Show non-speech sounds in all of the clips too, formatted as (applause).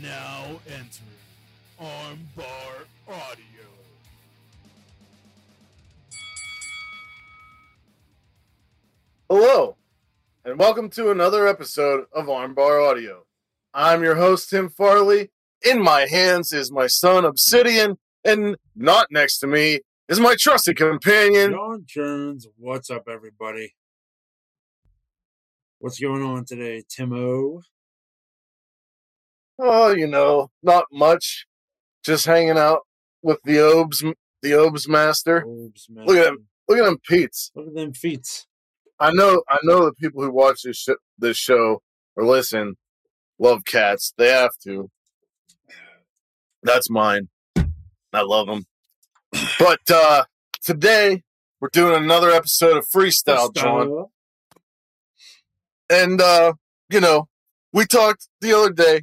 Now entering Armbar Audio. Hello, and welcome to another episode of Armbar Audio. I'm your host, Tim Farley. In my hands is my son, Obsidian, and not next to me is my trusted companion. John Jones, what's up, everybody? What's going on today, Timo? Oh, you know, not much. Just hanging out with the Obes, the Obes Master. Obes, man. Look at him. Look at them Pete's. Look at them feet. I know, I know the people who watch this sh- this show or listen love cats. They have to. That's mine. I love them. But uh today we're doing another episode of Freestyle, John. And uh, you know, we talked the other day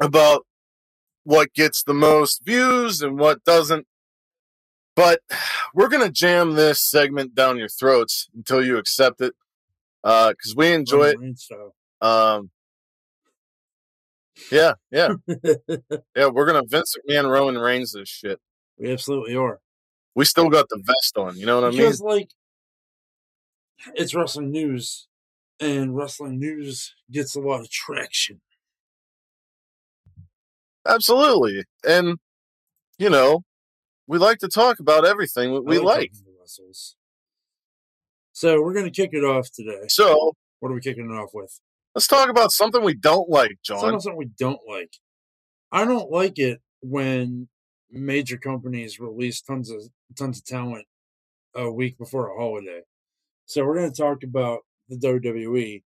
about what gets the most views and what doesn't. But we're gonna jam this segment down your throats until you accept it. Uh, because we enjoy it. Style. Um, yeah, yeah, (laughs) yeah. We're gonna Vince McMahon Roman Reigns this shit. we absolutely are. We still got the vest on. You know what I mean? Because, like, it's wrestling news, and wrestling news gets a lot of traction. Absolutely. And you know, we like to talk about everything that we like. So, we're going to kick it off today. So What are we kicking it off with? let's talk about something we don't like, John. something we don't like. I don't like it when major companies release tons of tons of talent a week before a holiday. So we're going to talk about the WWE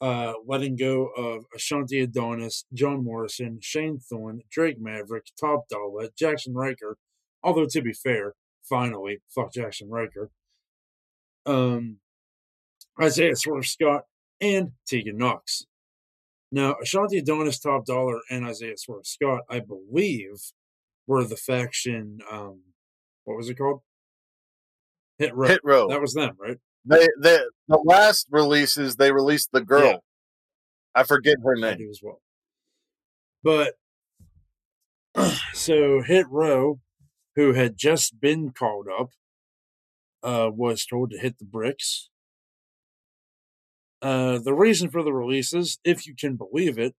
uh, letting go of Ashante Adonis, John Morrison, Shane Thorne, Drake Maverick, Top Dollar, Jaxson Ryker. Although to be fair, finally, fuck Jaxson Ryker. Um, Isaiah Swerve Scott and Tegan Nox. Now, Ashante Adonis, Top Dollar, and Isaiah Swerve Scott, I believe, were the faction. Um, what was it called? Hit Row. Hit row. That was them, right? They, they, the last releases, they released the girl. Yeah. I forget her I name. do as well. But (clears throat) so Hit Row, who had just been called up, uh, was told to hit the bricks. Uh, the reason for the releases, if you can believe it,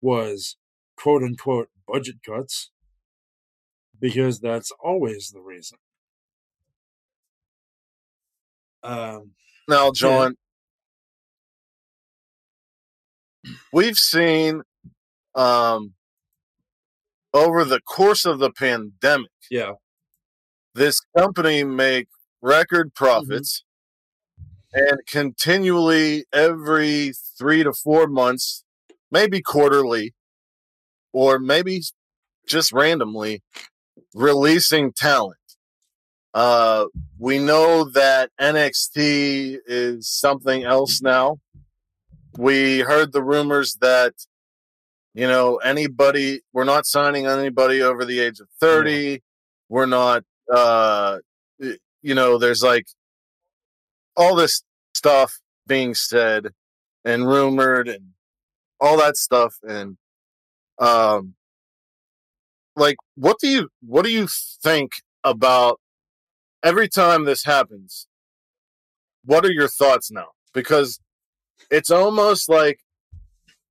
was quote unquote budget cuts, because that's always the reason. Um, Now, John, we've seen um, over the course of the pandemic, yeah, this company make record profits and continually every three to four months, maybe quarterly, or maybe just randomly releasing talent. Uh, we know that NXT is something else now. We heard the rumors that, you know, anybody, we're not signing anybody over the age of 30. We're not, uh, you know, there's like all this stuff being said and rumored and all that stuff. And, um, like, what do you, what do you think about every time this happens, what are your thoughts now? Because it's almost like,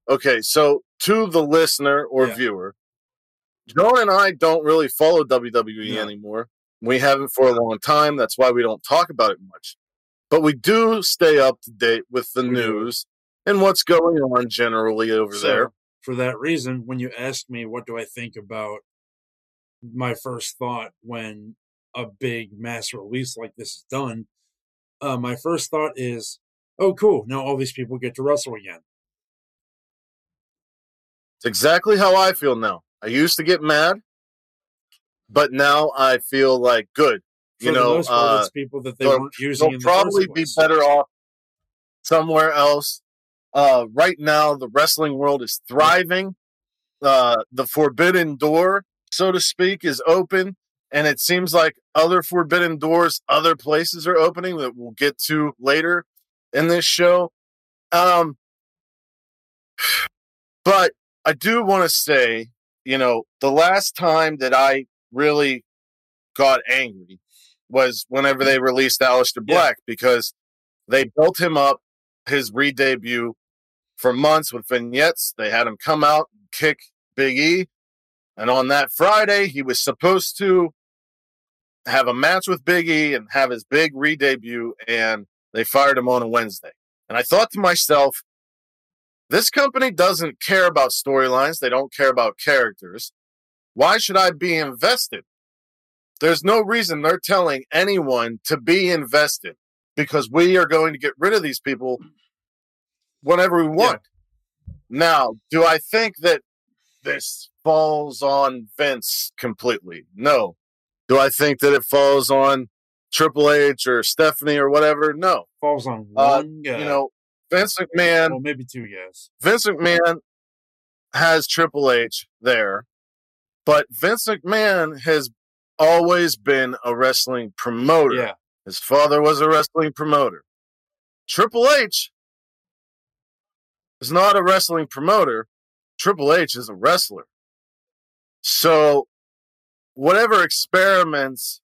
okay, so to the listener or Yeah. viewer, John and I don't really follow WWE No. anymore. We haven't for a long time. That's why we don't talk about it much. But we do stay up to date with the news and what's going on generally over So, there. For that reason, when you ask me what do I think about my first thought when a big mass release like this is done, uh, my first thought is, oh, cool. Now all these people get to wrestle again. It's exactly how I feel now. I used to get mad, but now I feel like good. For You the know, most part, uh, people that they they'll- weren't using They'll in the probably first be better off somewhere else. Uh, right now, the wrestling world is thriving. Uh, the forbidden door, so to speak, is open, and it seems like other forbidden doors, other places are opening that we'll get to later in this show. Um, (sighs) but I do want to say, you know, the last time that I really got angry was whenever they released Aleister Yeah. Black because they built him up his re debut for months with vignettes. They had him come out and kick Big E. And on that Friday, he was supposed to have a match with Big E and have his big re debut. And they fired him on a Wednesday. And I thought to myself, this company doesn't care about storylines, they don't care about characters. Why should I be invested? There's no reason they're telling anyone to be invested because we are going to get rid of these people whenever we want. Now, do I think that this falls on Vince completely? No. Do I think that it falls on Triple H or Stephanie or whatever? No. Falls on Uh, one guy. You know, Vince McMahon well, maybe two guys. Vince McMahon has Triple H there, but Vince McMahon has always been a wrestling promoter. Yeah. His father was a wrestling promoter. Triple H is not a wrestling promoter. Triple H is a wrestler. So, whatever experiments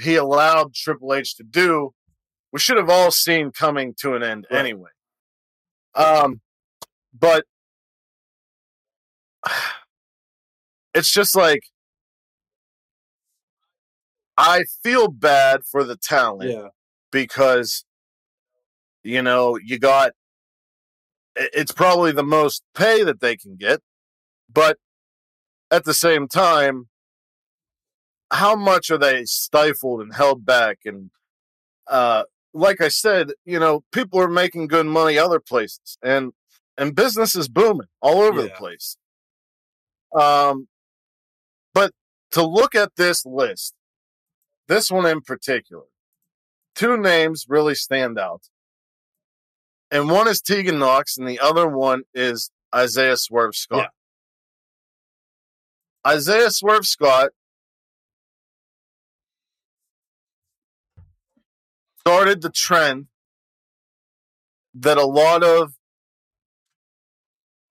he allowed Triple H to do, we should have all seen coming to an end Right. anyway. Um, but (sighs) it's just like I feel bad for the talent Yeah. because you know you got it's probably the most pay that they can get but at the same time how much are they stifled and held back and uh like i said you know people are making good money other places and and business is booming all over the place um but to look at this list this one in particular two names really stand out. And one is Tegan Nox, and the other one is Isaiah Swerve Scott. Isaiah Swerve Scott started the trend that a lot of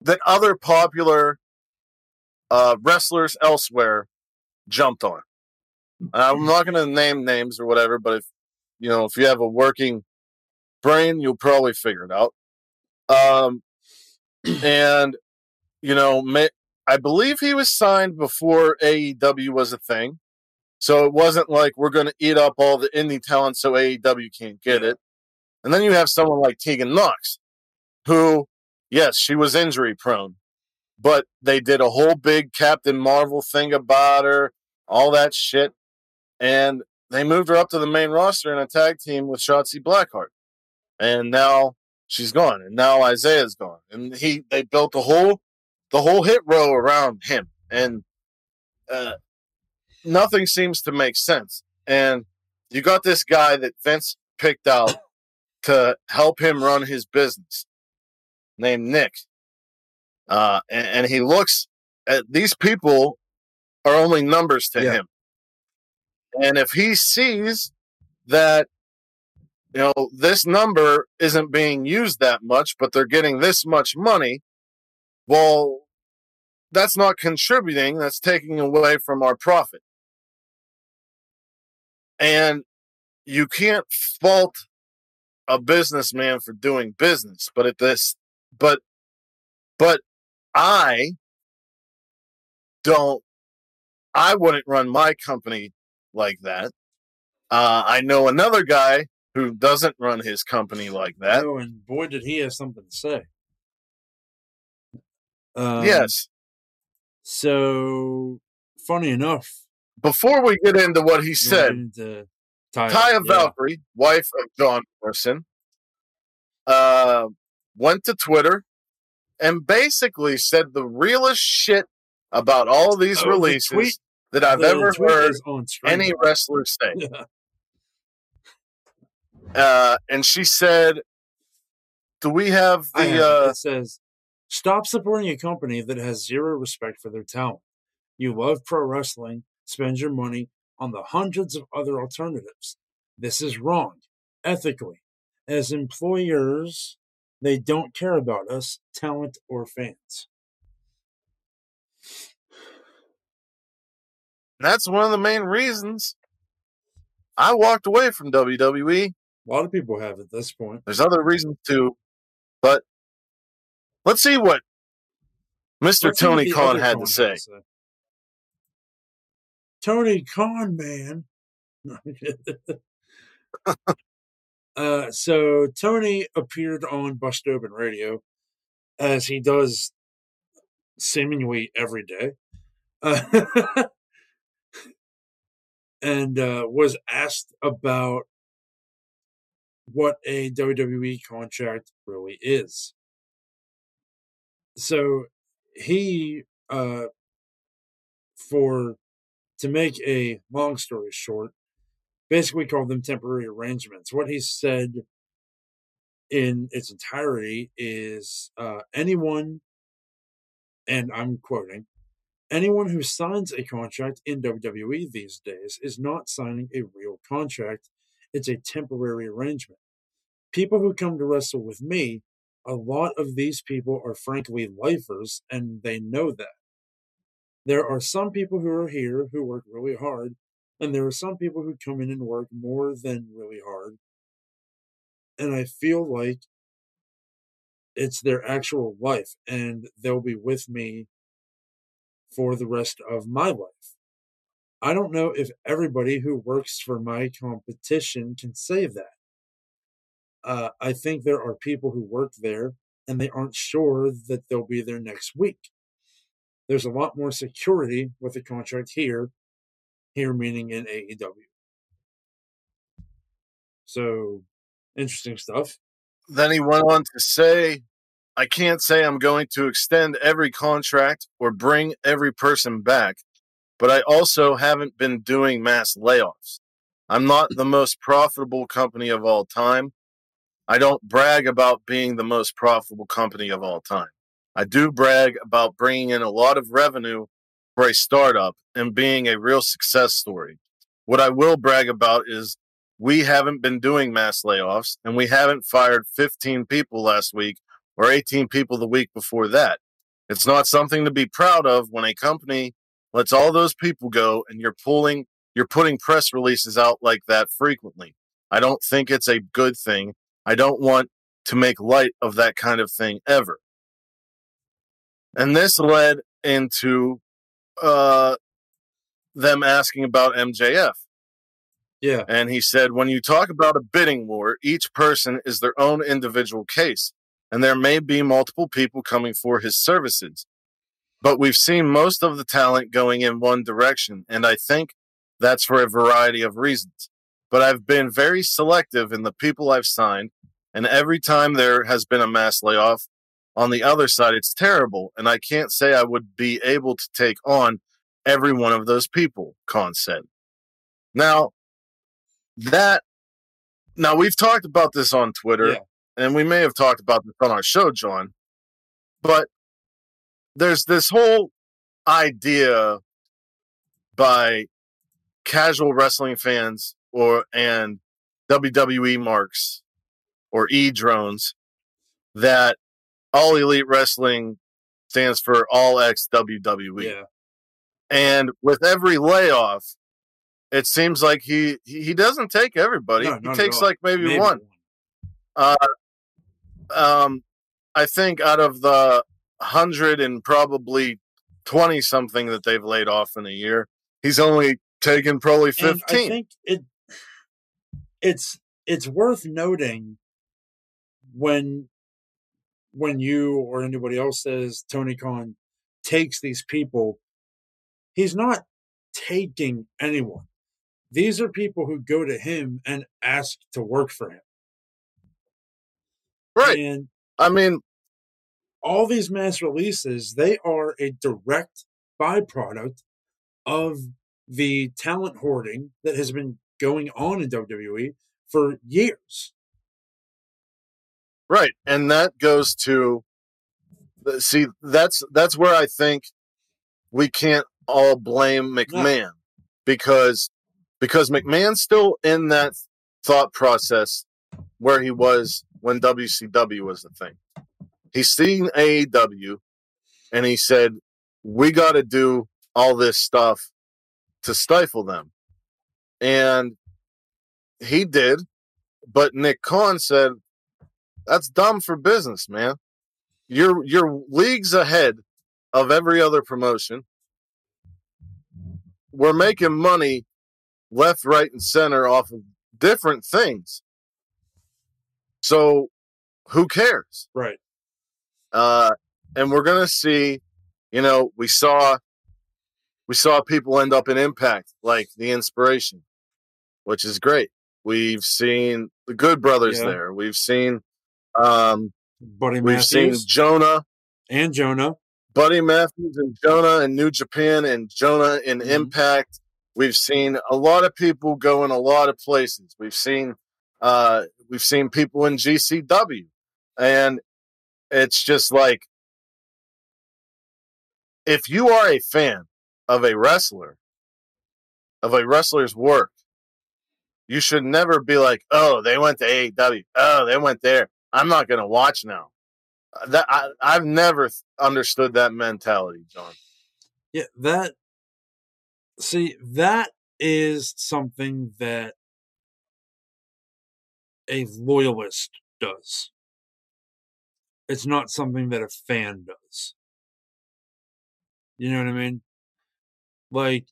that other popular uh, wrestlers elsewhere jumped on. I'm not going to name names or whatever, but if you know if you have a working brain, you'll probably figure it out. Um, (clears throat) and you know, I believe he was signed before AEW was a thing, so it wasn't like we're going to eat up all the indie talent so AEW can't get it. And then you have someone like Tegan Nox, who, yes, she was injury prone, but they did a whole big Captain Marvel thing about her, all that shit, and they moved her up to the main roster in a tag team with Shotzi Blackheart, and now she's gone, and now Isaiah's gone, and he they built the whole the whole hit row around him, and uh, nothing seems to make sense. And you got this guy that Vince picked out (laughs) to help him run his business, named Nick, uh, and, and he looks at these people are only numbers to Yeah. him. And if he sees that, you know, this number isn't being used that much, but they're getting this much money, well, that's not contributing. That's taking away from our profit. And you can't fault a businessman for doing business, but at this, but, but I don't, I wouldn't run my company like that. Uh, I know another guy who doesn't run his company like that. Oh, and boy, did he have something to say. Um, yes. So, funny enough, Before we get into what he said, tie Taya yeah. Valkyrie, wife of John Morrison, uh, went to Twitter and basically said the realest shit about all these Oh, the releases tweet- that I've the ever heard is on screen. any wrestler say. (laughs) Yeah. Uh, and she said, "Do we have I have the? Uh, it says, "Stop supporting a company that has zero respect for their talent. You love pro wrestling spend your money on the hundreds of other alternatives. This is wrong ethically. As employers, they don't care about us, talent, or fans. That's one of the main reasons I walked away from WWE. A lot of people have at this point. There's other reasons too, but let's see what mister Tony Khan had to say. Tony Khan, man. (laughs) uh, so Tony appeared on Bust Open Radio, as he does seemingly every day, uh, (laughs) and uh, was asked about what a WWE contract really is. So he, uh, for to make a long story short, basically called them temporary arrangements. What he said in its entirety is uh, anyone, and I'm quoting, anyone who signs a contract in WWE these days is not signing a real contract. It's a temporary arrangement. People who come to wrestle with me, a lot of these people are frankly lifers, and they know that. There are some people who are here who work really hard, and there are some people who come in and work more than really hard. And I feel like it's their actual life, and they'll be with me for the rest of my life. I don't know if everybody who works for my competition can say that. Uh, I think there are people who work there and they aren't sure that they'll be there next week. There's a lot more security with the contract here, here meaning in AEW. So, interesting stuff. Then he went on to say, I can't say I'm going to extend every contract or bring every person back, but I also haven't been doing mass layoffs. I'm not the most profitable company of all time. I don't brag about being the most profitable company of all time. I do brag about bringing in a lot of revenue for a startup and being a real success story. What I will brag about is we haven't been doing mass layoffs and we haven't fired 15 people last week or 18 people the week before that. It's not something to be proud of when a company lets all those people go and you're pulling, you're putting press releases out like that frequently. I don't think it's a good thing. I don't want to make light of that kind of thing ever. And this led into uh, them asking about MJF. Yeah. And he said, when you talk about a bidding war, each person is their own individual case, and there may be multiple people coming for his services. But we've seen most of the talent going in one direction, and I think that's for a variety of reasons. But I've been very selective in the people I've signed, and every time there has been a mass layoff, on the other side, it's terrible, and I can't say I would be able to take on every one of those people, Khan said. Now, that now we've talked about this on Twitter, Yeah. and we may have talked about this on our show, John. But there's this whole idea by casual wrestling fans or and WWE marks or E drones that all elite wrestling stands for all ex WWE. Yeah. And with every layoff, it seems like he he doesn't take everybody. No, he takes like maybe, one. Uh, um, I think out of the hundred and probably twenty something that they've laid off in a year, he's only taken probably And I fifteen. think it it's it's worth noting when when you or anybody else says Tony Khan takes these people, he's not taking anyone. These are people who go to him and ask to work for him. right. And I mean, all these mass releases, they are a direct byproduct of the talent hoarding that has been going on in WWE for years. Right, and that goes to see that's that's where I think we can't all blame McMahon because because McMahon's still in that thought process where he was when WCW was the thing. He's seen AEW and he said, "We got to do all this stuff to stifle them. And he did, but Nick Khan said, That's dumb for business, man. You're you're leagues ahead of every other promotion. We're making money left, right, and center off of different things. So who cares? Right. Uh, and we're gonna see, you know, we saw we saw people end up in impact, like the inspiration, which is great. We've seen the good brothers Yeah. there. We've seen um Buddy we've seen Jonah, and Jonah. Buddy Matthews and Jonah in New Japan and Jonah in Mhm. Impact. We've seen a lot of people go in a lot of places. We've seen uh we've seen people in GCW. And it's just like if you are a fan of a wrestler, of a wrestler's work, you should never be like, "Oh, they went to AEW. Oh, they went there. I'm not going to watch now." Uh, That I, I've never understood that mentality, John. Yeah, that. See, that is something that a loyalist does. It's not something that a fan does. You know what I mean? Like,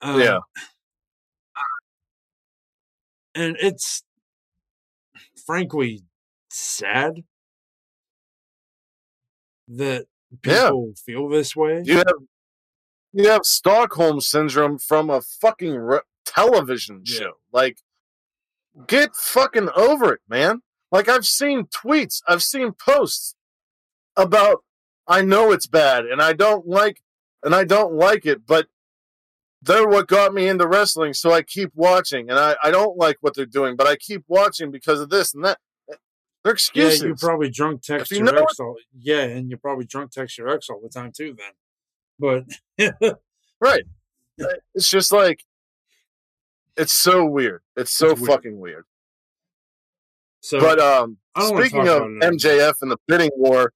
um, Yeah. and it's frankly sad that Yeah. people feel this way. You have you have Stockholm syndrome from a fucking re- television Yeah. show. Like, get fucking over it, man. Like I've seen tweets, I've seen posts about I know it's bad and I don't like and I don't like it, but they're what got me into wrestling, so I keep watching. And I, I don't like what they're doing, but I keep watching because of this and that. They're excuses. Yeah, you probably drunk text you your know ex all. Yeah, and you probably drunk text your ex all the time too. Then, but Right. (laughs) It's just like it's so weird. It's so It's weird. fucking weird. so But um I don't wanna speaking of about it anymore. MJF and the bidding war,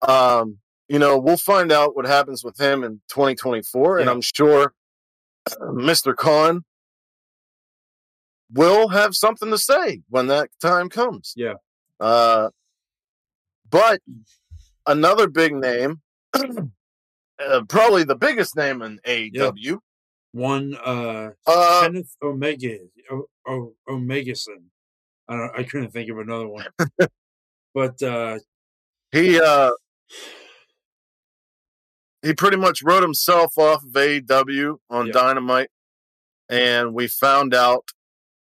um, you know, we'll find out what happens with him in 2024, and I'm sure Mr. Khan will have something to say when that time comes. Yeah. Uh, but another big name, (clears throat) uh, probably the biggest name in AEW, one uh, uh, Kenneth Omega, o- o- Omegason. I don't. I couldn't think of another one. (laughs) but uh, he uh he pretty much wrote himself off of AEW on Yeah. Dynamite, and we found out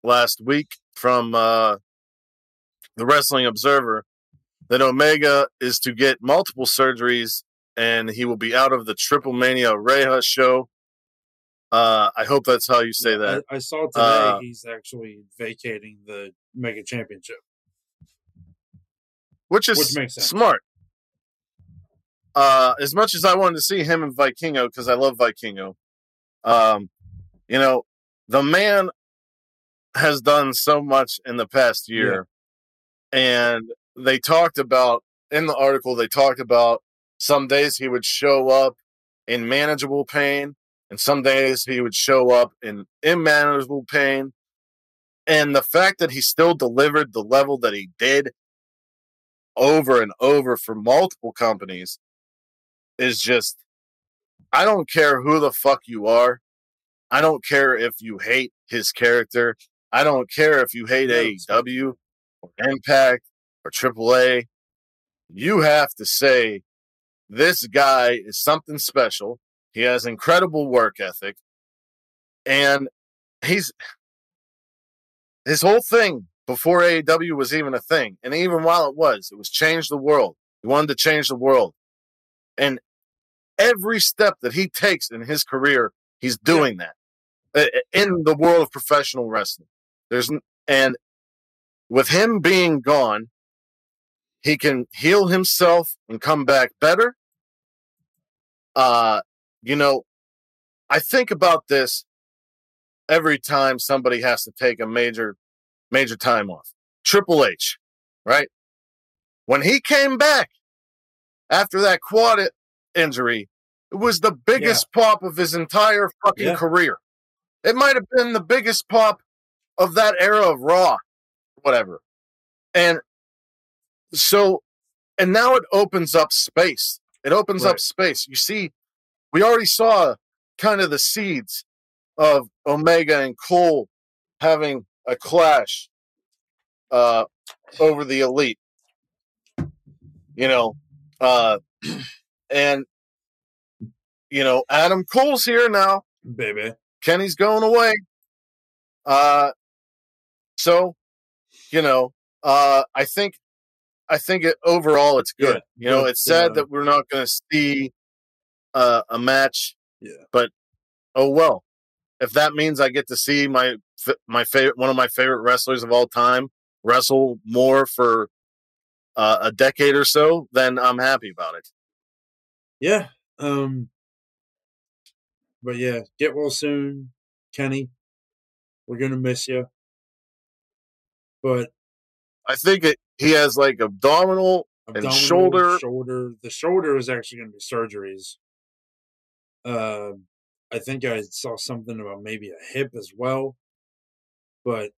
last week from uh, the Wrestling Observer that Omega is to get multiple surgeries, and he will be out of the Triple Mania Regia show. Uh, I hope that's how you say that. I, I saw today Uh, he's actually vacating the Mega Championship. which is Which makes sense. smart. Uh, as much as I wanted to see him in Vikingo because I love Vikingo, um, you know, the man has done so much in the past year, and they talked about in the article. They talked about some days he would show up in manageable pain, and some days he would show up in unmanageable pain. And the fact that he still delivered the level that he did over and over for multiple companies is just I don't care who the fuck you are. I don't care if you hate his character. I don't care if you hate AEW or Impact or AAA. You have to say this guy is something special. He has incredible work ethic. And he's his whole thing before AEW was even a thing, and even while it was, it was change the world. He wanted to change the world, and every step that he takes in his career, he's doing that Uh, in the world of professional wrestling. There's and with him being gone, he can heal himself and come back better. Uh, you know, I think about this every time somebody has to take a major major time off. Triple H, right? When he came back after that quad injury, it was the biggest pop of his entire fucking Yeah. career. It might have been the biggest pop of that era of Raw, whatever. And so, and now it opens up space. It opens Right. up space. You see, we already saw kind of the seeds of Omega and Cole having a clash uh, over the elite. You know, uh, and you know, Adam Cole's here now. baby. Kenny's going away. Uh, so, you know, uh, I think, I think it, overall it's good. Yeah, you know, it's sad uh, that we're not going to see uh, a match. Yeah. But oh well. If that means I get to see my my favorite one of my favorite wrestlers of all time wrestle more for uh, a decade or so, then I'm happy about it. Yeah. Um. But yeah, get well soon, Kenny. We're gonna miss you. But I think it, he has like abdominal abdominal, shoulder- shoulder. The shoulder is actually gonna be surgeries. Um, I think I saw something about maybe a hip as well, but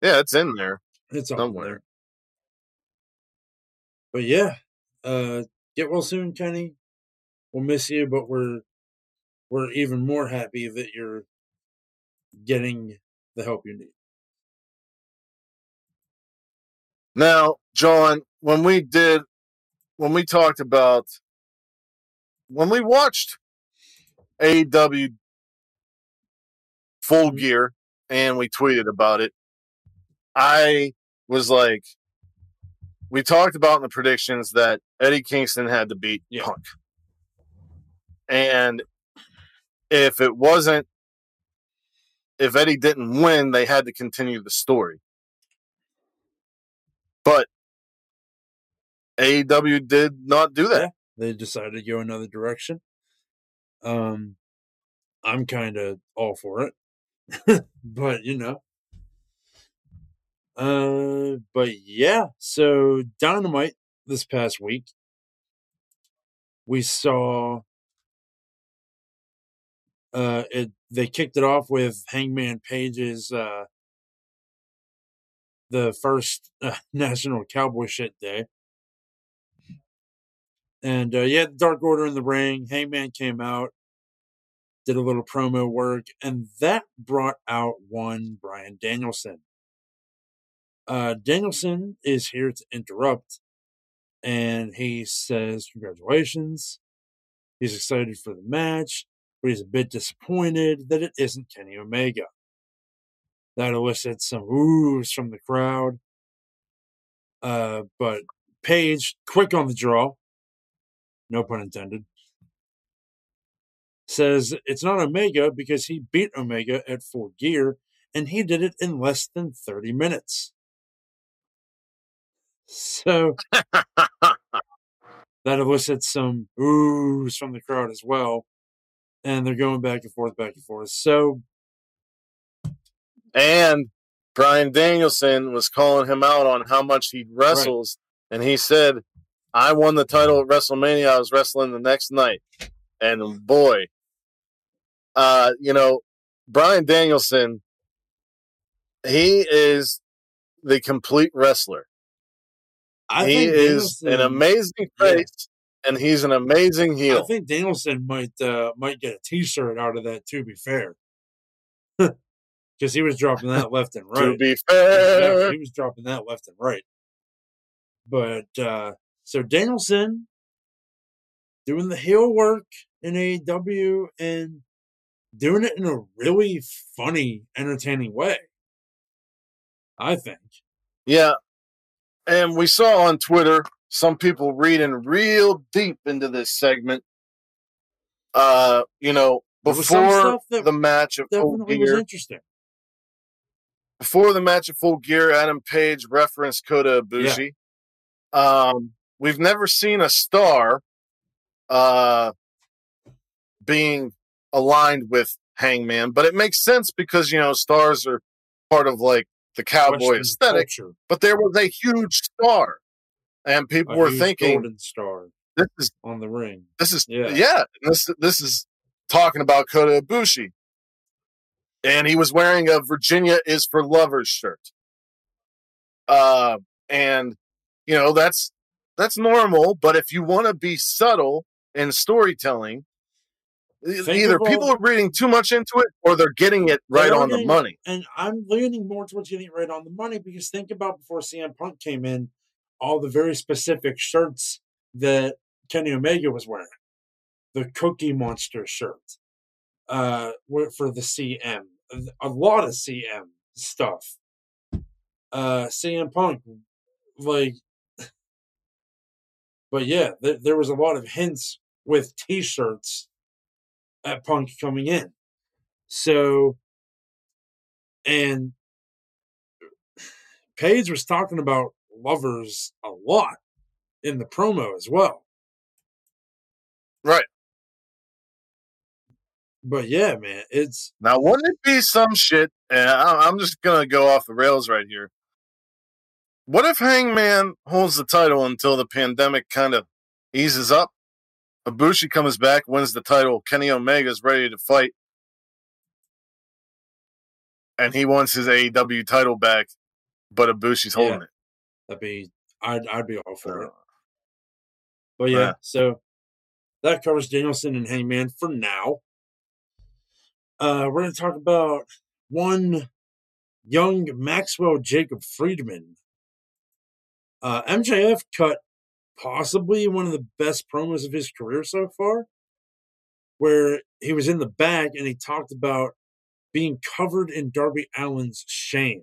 yeah, it's in there. it's Somewhere. there. But yeah, uh, get well soon, Kenny. We'll miss you, but we're we're even more happy that you're getting the help you need. Now, John, when we did, when we talked about, when we watched AEW Full Mhm. Gear and we tweeted about it, I was like, we talked about in the predictions that Eddie Kingston had to beat Yeah. Punk. And if it wasn't, if Eddie didn't win, they had to continue the story. But AEW did not do that. They decided to go another direction. Um, I'm kind of all for it, (laughs) but you know. Uh, but yeah. So Dynamite this past week, we saw. Uh, it they kicked it off with Hangman Page's uh, the first uh, (laughs) National Cowboy Shit Day. And uh, yeah, Dark Order in the ring. Hangman came out, did a little promo work, and that brought out one Bryan Danielson. Uh, Danielson is here to interrupt, and he says, Congratulations. He's excited for the match, but he's a bit disappointed that it isn't Kenny Omega. That elicits some oohs from the crowd. Uh, but Page, quick on the draw, no pun intended, says it's not Omega because he beat Omega at full gear and he did it in less than 30 minutes. So that elicits some oohs from the crowd as well. And they're going back and forth, back and forth. So, And Bryan Danielson was calling him out on how much he wrestles. And he said, I won the title at WrestleMania. I was wrestling the next night. And boy, uh, you know, Bryan Danielson, he is the complete wrestler. I he is an amazing Yeah. face and he's an amazing heel. I think Danielson might uh, might get a T-shirt out of that. To be fair, because he was dropping that left and right. To be fair. he was dropping that left and right. But uh, so Danielson doing the heel work in AEW and doing it in a really funny, entertaining way. I think. Yeah. And we saw on Twitter some people reading real deep into this segment. Uh, you know, There was some before the match of Definitely was interesting. Before the match of full gear, Adam Page referenced Kota Ibushi. Um, we've never seen a star uh being aligned with Hangman, but it makes sense because you know stars are part of like the cowboy Western aesthetic. culture, But there was a huge star, and people a were thinking golden star this is on the ring. this is Yeah. yeah, this this is talking about Kota Ibushi. And he was wearing a Virginia is for lovers shirt. Uh, and you know that's that's normal. But if you want to be subtle in storytelling, Think either people are reading too much into it or they're getting it right on the money. And I'm leaning more towards getting it right on the money because think about before CM Punk came in, all the very specific shirts that Kenny Omega was wearing. The Cookie Monster shirt uh, were for the CM. A lot of CM stuff. Uh, CM Punk, like, (sighs) but yeah, there, there was a lot of hints with T-shirts at Punk coming in. So, and (sighs) Page was talking about lovers a lot in the promo as well. Right. But yeah, man, it's Now, wouldn't it be some shit? And I- I'm just gonna go off the rails right here. What if Hangman holds the title until the pandemic kind of eases up? Ibushi comes back, wins the title. Kenny Omega's ready to fight, and he wants his AEW title back, but Ibushi's holding Yeah. that'd be I'd I'd be all for it. Uh, but yeah, Yeah. so that covers Danielson and Hangman for now. Uh, we're going to talk about one young Maxwell Jacob Friedman. Uh, MJF cut possibly one of the best promos of his career so far, where he was in the back and he talked about being covered in Darby Allin's shame.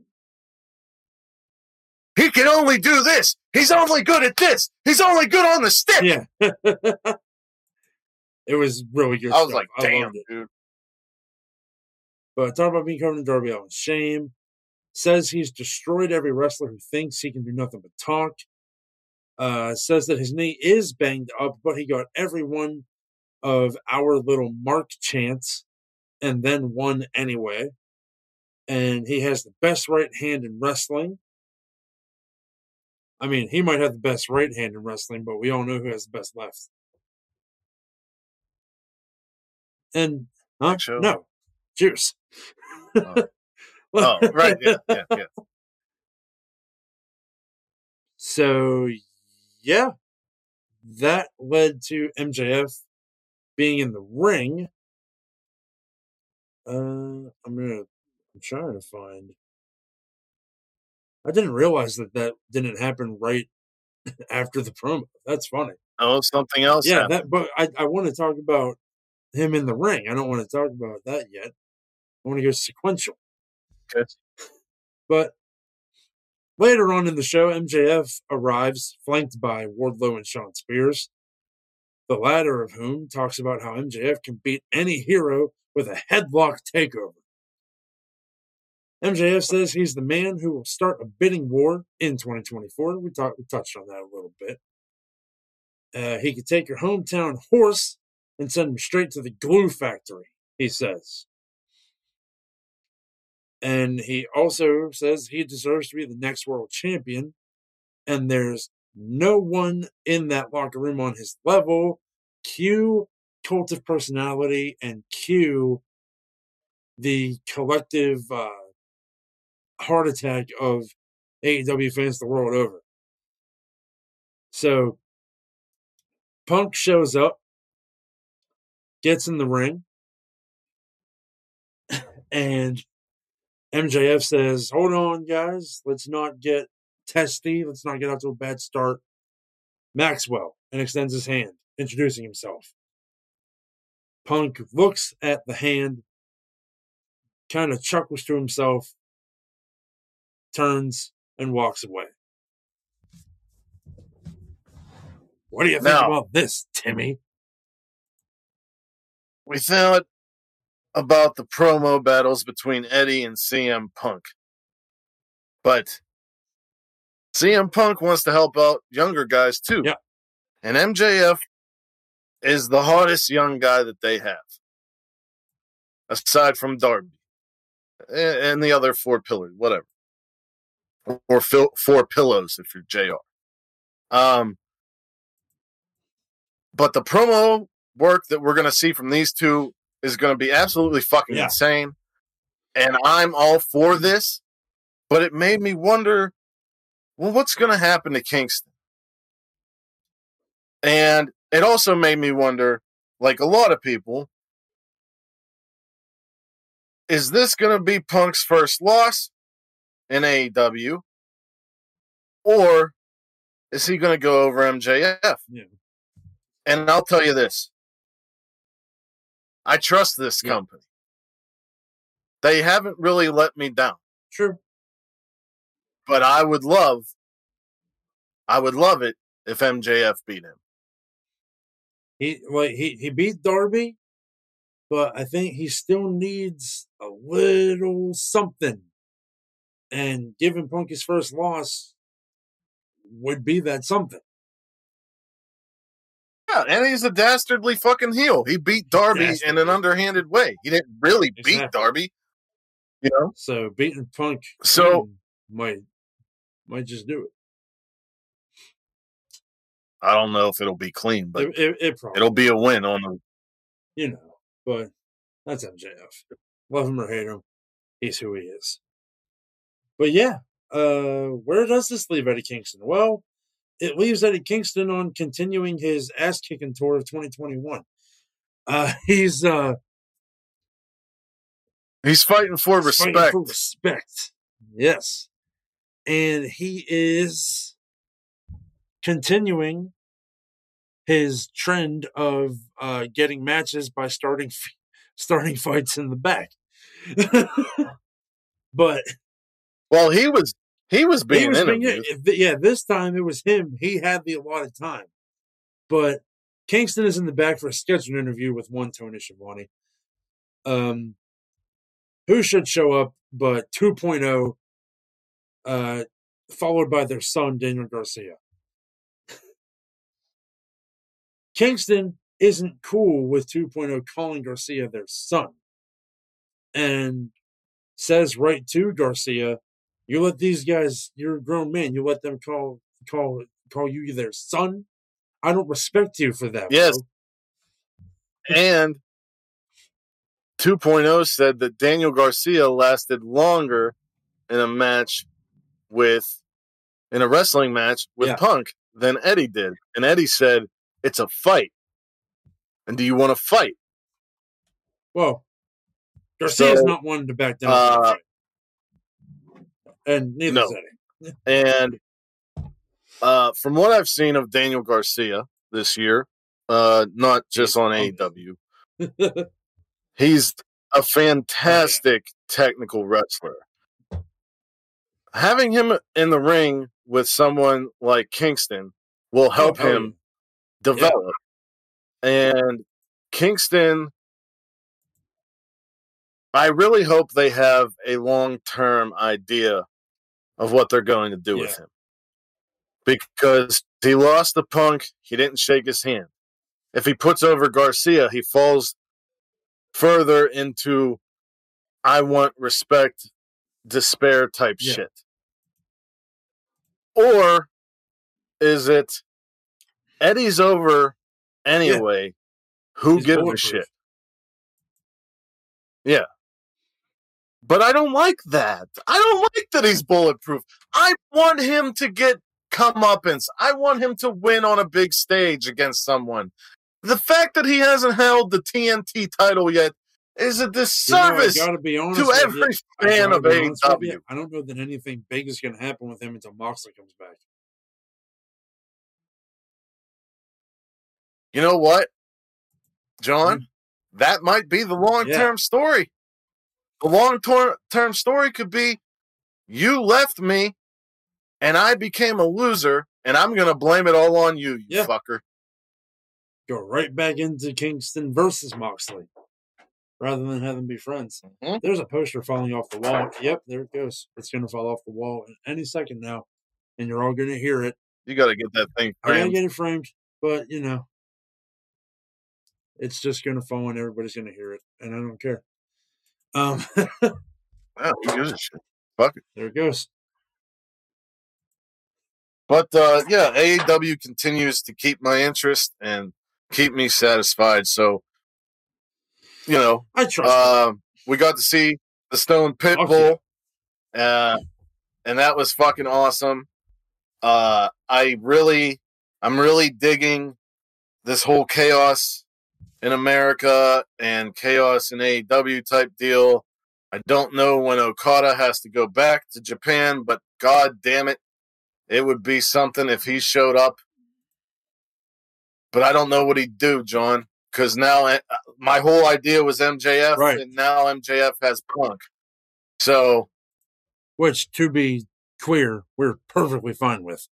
He can only do this. He's only good at this. He's only good on the stick. Yeah. (laughs) it was really good. I was stuff. like, damn, dude. But talk about being covered in Darby Allin's shame. Says he's destroyed every wrestler who thinks he can do nothing but talk. Uh, says that his knee is banged up, but he got every one of our little mark chance and then won anyway. And he has the best right hand in wrestling. I mean, he might have the best right hand in wrestling, but we all know who has the best left. And huh? No, Juice. Oh. (laughs) Oh, right. Yeah, yeah, yeah. So, yeah, that led to MJF being in the ring. Uh, I'm gonna. I'm trying to find. I didn't realize that that didn't happen right (laughs) after the promo. That's funny. Oh, something else. yeah, happened. that. But I, I want to talk about him in the ring. I don't want to talk about that yet. I want to go sequential. Okay. But later on in the show, MJF arrives flanked by Wardlow and Shawn Spears, the latter of whom talks about how MJF can beat any hero with a headlock takeover. MJF says he's the man who will start a bidding war in 2024. We, talked, we touched on that a little bit. Uh, he could take your hometown horse and send him straight to the glue factory, he says. And he also says he deserves to be the next world champion. And there's no one in that locker room on his level. Cue cult of personality and cue the collective uh, heart attack of AEW fans the world over. So Punk shows up, gets in the ring, (laughs) and MJF says, Hold on, guys. Let's not get testy. Let's not get out to a bad start. Maxwell and extends his hand, introducing himself. Punk looks at the hand, kind of chuckles to himself, turns, and walks away. What do you think Now- about this, Timmy? we thought about the promo battles between Eddie and CM Punk. But CM Punk wants to help out younger guys too. Yeah. And MJF is the hottest young guy that they have. Aside from Darby. And the other four pillars, whatever. Or four pillows if you're JR. Um, but the promo work that we're going to see from these two is going to be absolutely fucking Yeah. insane. and I'm all for this, but it made me wonder well, what's going to happen to Kingston? And it also made me wonder, like a lot of people, is this going to be Punk's first loss in AEW? Or is he going to go over MJF? Yeah. And I'll tell you this I trust this Yeah. company. They haven't really let me down, True. but I would love, I would love it if MJF beat him. He well, he he beat Darby, but I think he still needs a little something. And giving Punk his first loss would be that something. Yeah, and he's a dastardly fucking heel. He beat Darby in an underhanded way. He didn't really beat Darby, you know. So beating Punk So- might might just do it. I don't know if it'll be clean, but It, it, it probably it'll be a win on the. you know, but that's MJF. Love him or hate him, he's who he is. But yeah, uh, where does this leave Eddie Kingston? Well, it leaves Eddie Kingston on continuing his ass kicking tour of 2021. Uh, (laughs) he's uh, He's fighting for fighting respect. for respect. Yes, and he is continuing his trend of uh, getting matches by starting f- starting (laughs) fights in the back. (laughs) but Well, he was he was he being was being, interviewed. yeah, this time it was him. He had the allotted time, but Kingston is in the back for a scheduled interview with one Tony Schiavone. Um, who should show up but 2.0, uh, followed by their son Daniel Garcia. Kingston isn't cool with 2.0 calling Garcia their son, and says right to Garcia, "You let these guys. You're a grown man. You let them call call call you their son. I don't respect you for that." Yes. bro." And 2.0 said that Daniel Garcia lasted longer in a match with in a wrestling match with Yeah. Punk than Eddie did. And Eddie said, "It's a fight." And do you want to fight? Well, Garcia's So, not one to back down, uh, from a fight. And neither no. (laughs) And uh, from what I've seen of Daniel Garcia this year, uh, not just on AEW, (laughs) he's a fantastic technical wrestler. Having him in the ring with someone like Kingston will help Oh, him develop. And Kingston, I really hope they have a long term idea of what they're going to do with him. Because he lost the punk, he didn't shake his hand. If he puts over Garcia, he falls further into I want respect, despair type Yeah. shit. Or is it Eddie's over anyway? Who He's gives a shit? Yeah. But I don't like that. I don't like that he's bulletproof. I want him to get comeuppance. I want him to win on a big stage against someone. The fact that he hasn't held the TNT title yet is a You know, disservice be honest to every fan of be honest with you, AEW. I don't know that anything big is going to happen with him until Moxley comes back. You know what, John? Hmm? That might be the long term story. The long term story could be you left me and I became a loser, and I'm going to blame it all on you, you Yeah. fucker. Go right back into Kingston versus Moxley, rather than have them be friends. Mhm. There's a poster falling off the wall. Yep, there it goes. It's going to fall off the wall any second now, and you're all going to hear it. You got to get that thing I gotta get it framed, but you know, it's just going to fall and everybody's going to hear it, and I don't care. Um, (laughs) Wow, who gives a shit? there it goes. But uh, yeah, AEW continues to keep my interest and keep me satisfied. So, you know, I trust. uh, we got to see the Stone Fuck Pitbull, uh, and that was fucking awesome. Uh, I really, I'm really digging this whole chaos in America and chaos in AEW type deal. I don't know when Okada has to go back to Japan, but god damn it, it would be something if he showed up. But I don't know what he'd do, John, because now uh, my whole idea was MJF, Right. and now MJF has Punk. So Which, to be clear, we're perfectly fine with.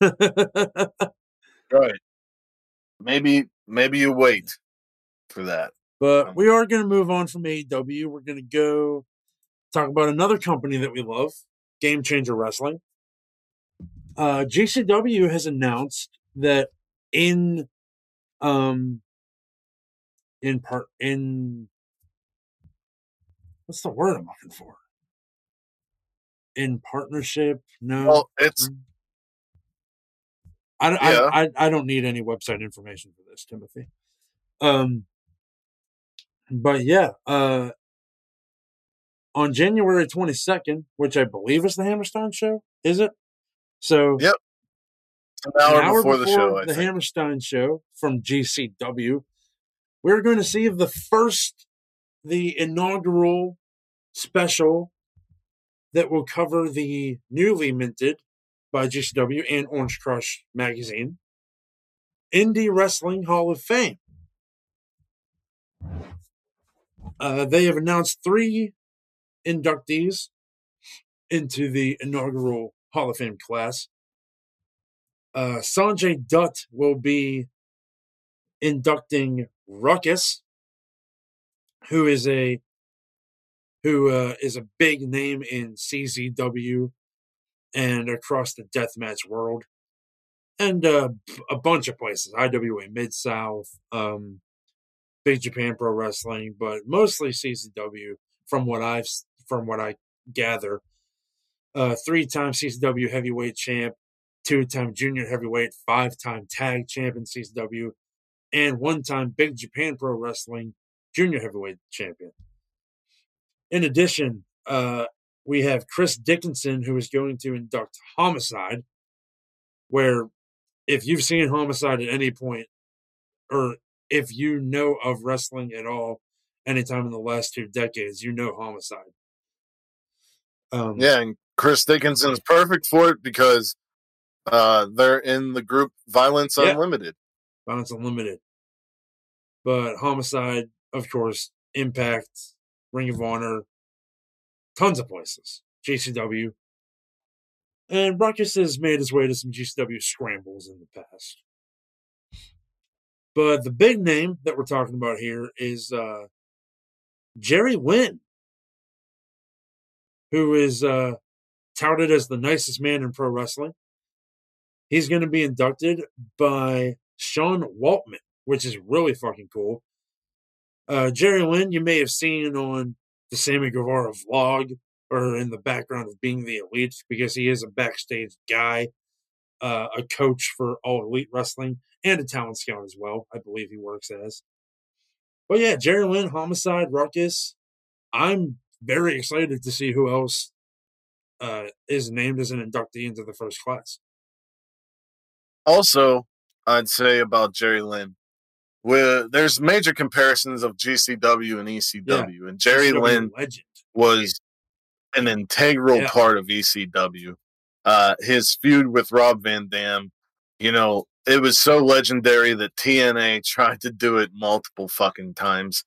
(laughs) right, maybe maybe you wait for that. But we are going to move on from AEW. We're going to go talk about another company that we love, Game Changer Wrestling. Uh, GCW has announced that in um in part in what's the word I'm looking for? In partnership? No. Well, it's I, I, I, I don't need any website information for this, Timothy. Um, but yeah, uh, on January 22nd, which I believe is the Hammerstein show, is it? So Yep, an hour, before, the show. I the think. Hammerstein show from GCW, we're going to see the first, the inaugural special that will cover the newly minted by GCW and Orange Crush magazine, Indie Wrestling Hall of Fame. Uh, they have announced three inductees into the inaugural Hall of Fame class. Uh, Sanjay Dutt will be inducting Ruckus, who is a who uh, is a big name in CZW and across the deathmatch world, and uh, a bunch of places, IWA Mid South, um, Big Japan Pro Wrestling, but mostly CZW. From what I've from what I gather, uh, three-time CZW heavyweight champ, two-time junior heavyweight, five-time tag champ in CZW, and one-time Big Japan Pro Wrestling junior heavyweight champion. In addition, uh, we have Chris Dickinson, who is going to induct Homicide, where if you've seen Homicide at any point, or if you know of wrestling at all, anytime in the last two decades, you know Homicide. Um, Yeah, and Chris Dickinson is perfect for it because uh, they're in the group Violence Yeah. Unlimited. Violence Unlimited. But Homicide, of course, Impact, Ring of Honor, tons of places. GCW. And Ruckus has made his way to some GCW scrambles in the past. But the big name that we're talking about here is uh, Jerry Lynn, who is uh, touted as the nicest man in pro wrestling. He's going to be inducted by Sean Waltman, which is really fucking cool. Uh, Jerry Lynn, you may have seen on the Sammy Guevara vlog or in the background of being the elite because he is a backstage guy, uh, a coach for all elite wrestling, and a talent scout as well. I believe he works as. But yeah, Jerry Lynn, Homicide, Ruckus. I'm very excited to see who else uh, is named as an inductee into the first class. Also, I'd say about Jerry Lynn, where there's major comparisons of GCW and ECW, and Jerry GCW Lynn legend. was an integral Yeah. part of ECW. Uh, his feud with Rob Van Dam, you know, it was so legendary that TNA tried to do it multiple fucking times.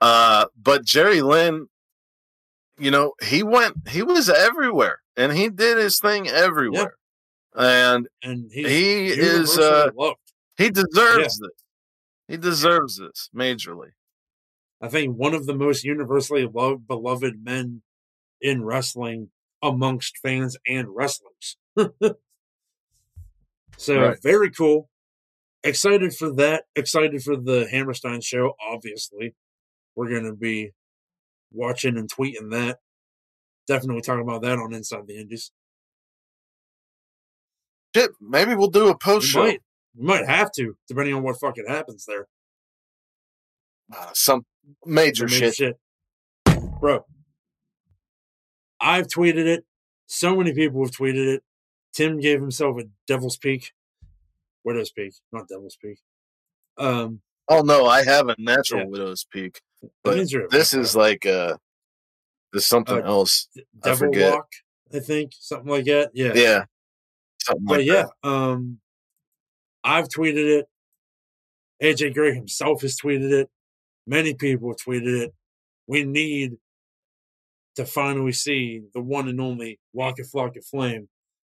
Uh, but Jerry Lynn, you know, he went, he was everywhere, and he did his thing everywhere, and and he is, uh, loved. he deserves this. He deserves this majorly. I think one of the most universally loved, beloved men in wrestling amongst fans and wrestlers. (laughs) so Right. very cool. Excited for that. Excited for the Hammerstein show. Obviously, we're going to be watching and tweeting that. Definitely talking about that on Inside the Indies. Shit, maybe we'll do a post show. might, we might have to, depending on what fucking happens there. Uh, some major major shit. shit. Bro, I've tweeted it. So many people have tweeted it. Tim gave himself a devil's peak. Widow's peak, not devil's peak. Um, Oh no, I have a natural Yeah. widow's peak. But means you're a This is like uh there's something Uh, else. D- I devil forget. walk, I think, something like that. Yeah, Yeah. Something but like yeah, that. um, I've tweeted it. AJ Gray himself has tweeted it. Many people have tweeted it. We need to finally see the one and only Rocket Flocket Flame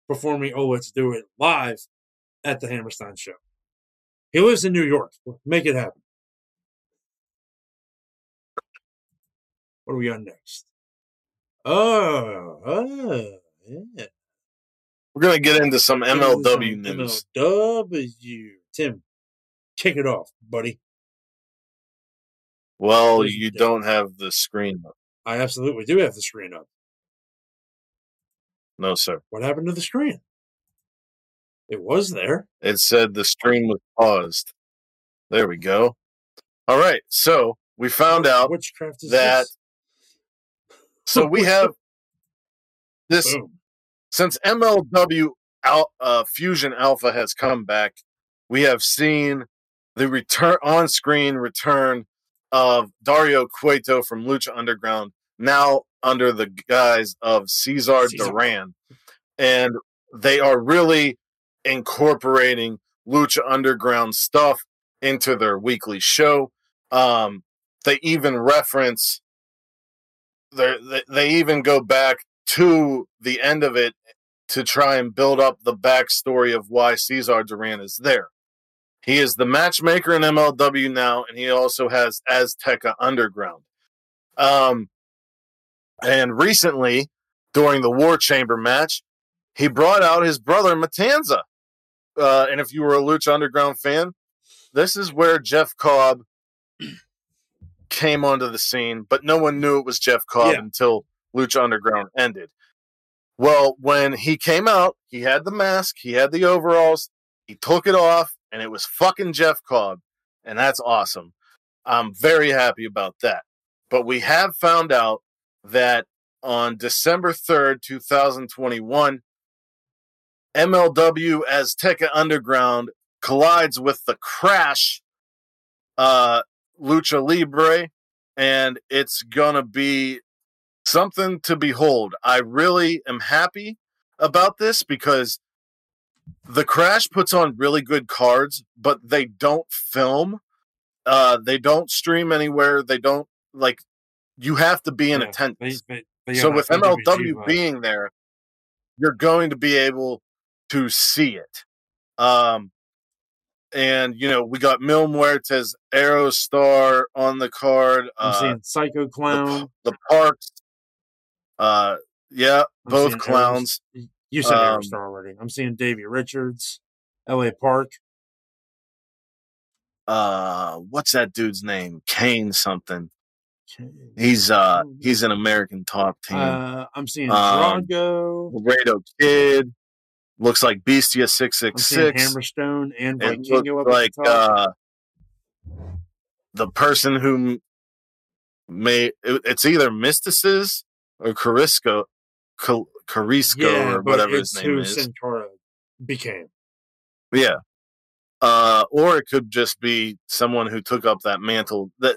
performing Oh Let's Do It live at the Hammerstein show. He lives in New York. Make it happen. What are we on next? Oh, oh yeah. We're gonna get into some MLW news. MLW. Tim, kick it off, buddy. Well, you do. don't have the screen up. I absolutely do have the screen up. No, sir. What happened to the screen? It was there. It said the stream was paused. There we go. All right. So we found out. Witchcraft is that- this? So we (laughs) have this Boom. since MLW Al, uh, Fusion Alpha has come back. We have seen the return on screen return of Dario Cueto from Lucha Underground, now under the guise of Cesar, Cesar. Duran, and they are really incorporating Lucha Underground stuff into their weekly show. Um, they even reference they they- they even go back to the end of it to try and build up the backstory of why Cesar Duran is there. He is the matchmaker in MLW now, and he also has Azteca Underground. Um, and recently, during the War Chamber match, he brought out his brother Matanza. Uh, and if you were a Lucha Underground fan, this is where Jeff Cobb (clears throat) came onto the scene, but no one knew it was Jeff Cobb Yeah. until Lucha Underground ended. Well, when he came out, he had the mask, he had the overalls, he took it off, and it was fucking Jeff Cobb. And that's awesome. I'm very happy about that. But we have found out that on December 3rd, 2021, MLW Azteca Underground collides with the Crash uh, Lucha Libre, and it's gonna be something to behold. I really am happy about this because the Crash puts on really good cards, but they don't film. Uh, they don't stream anywhere. They don't like. You have to be in Yeah, attendance. they- they- they So with MLW vibe. being there, you're going to be able to see it. Um, and you know we got Mil Muertes, Aerostar on the card. I'm Uh, seeing Psycho Clown. the Parks. Uh, yeah, I'm both clowns. You said Um, Aerostar already. I'm seeing Davey Richards, L.A. Park. Uh, what's that dude's name? Kane something. He's uh he's an American top team. Uh, I'm seeing Um, Drago. Laredo Kid looks like Bestia six six six. Hammerstone and Vikingo like at the top. uh, the person who may it- it's either Mystices or Carisco, Cal- Carisco yeah, or whatever his name who is. Sin became. Yeah. Uh, or it could just be someone who took up that mantle. That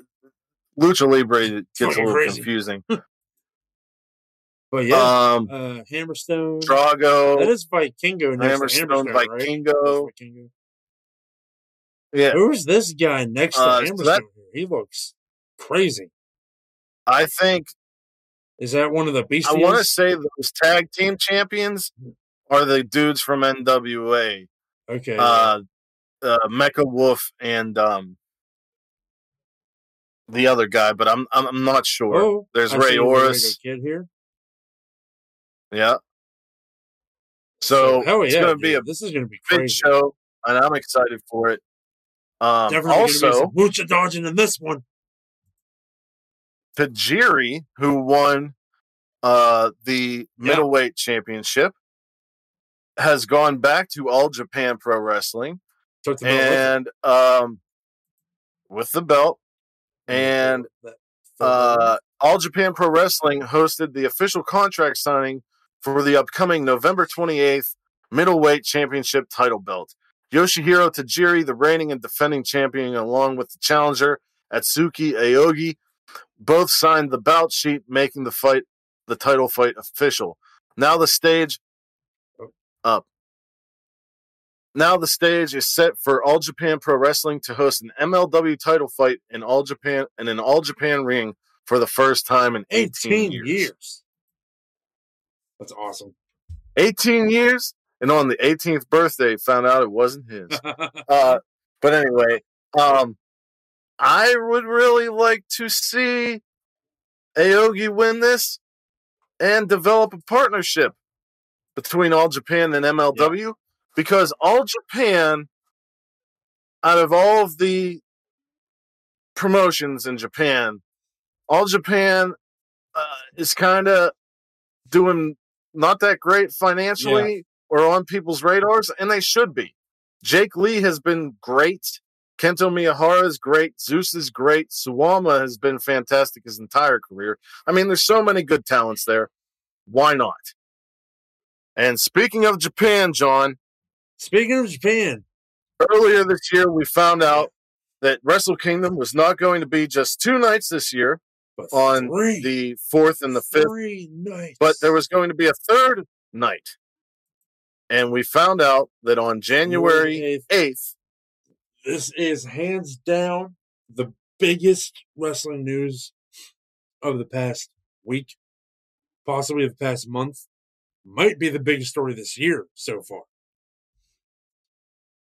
Lucha Libre gets a little crazy. confusing. (laughs) But yeah, Um, uh, Hammerstone. Drago, that is Vikingo next Hammerstone, Hammerstone, right? Vikingo. That's Vikingo. yeah. Who's this guy next to Uh, so Hammerstone? that- He looks crazy. I think Is that one of the beasties? I want to say those tag team champions are the dudes from NWA, okay. uh, uh, Mecha Wolf and um, the other guy, but I'm I'm, not sure. oh, There's I Ray Oris. kid here. Yeah. So hell it's going to be a this is gonna be big crazy. show, and I'm excited for it. Um, Definitely also, some lucha dodging in this one. Tajiri, who won uh, the middleweight championship, has gone back to All Japan Pro Wrestling Took the belt with him. and um, with the belt, and Uh, All Japan Pro Wrestling hosted the official contract signing for the upcoming November 28th middleweight championship title belt. Yoshihiro Tajiri, the reigning and defending champion, along with the challenger Atsuki Aogi, both signed the bout sheet, making the fight, the title fight, official. Now the stage up. Now the stage is set for All Japan Pro Wrestling to host an MLW title fight in All Japan in an All Japan ring for the first time in 18, 18 years. years. That's awesome. 18 years, and on the 18th birthday, found out it wasn't his. (laughs) uh, but anyway, um, I would really like to see Aogi win this and develop a partnership between All Japan and MLW because All Japan, out of all of the promotions in Japan, All Japan uh, is kind of doing not that great financially or on people's radars, and they should be. Jake Lee has been great. Kento Miyahara is great. Zeus is great. Suwama has been fantastic his entire career. I mean, there's so many good talents there. Why not? And speaking of Japan, John, Speaking of Japan, earlier this year we found out that Wrestle Kingdom was not going to be just two nights this year but on three, the fourth and the fifth, three nights. but there was going to be a third night. And we found out that on January 8th, This is hands down the biggest wrestling news of the past week, possibly the past month. Might be the biggest story this year so far.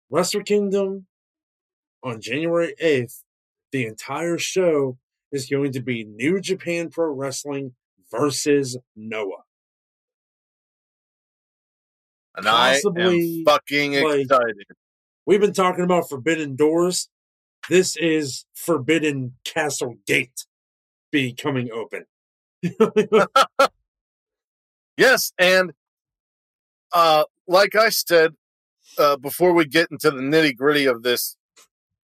Wrestle Kingdom on January 8th, the entire show is going to be New Japan Pro Wrestling versus Noah. and I am Possibly, fucking like- excited. We've been talking about Forbidden Doors. This is Forbidden Castle Gate becoming open. (laughs) Yes, and uh, like I said uh, before we get into the nitty gritty of this,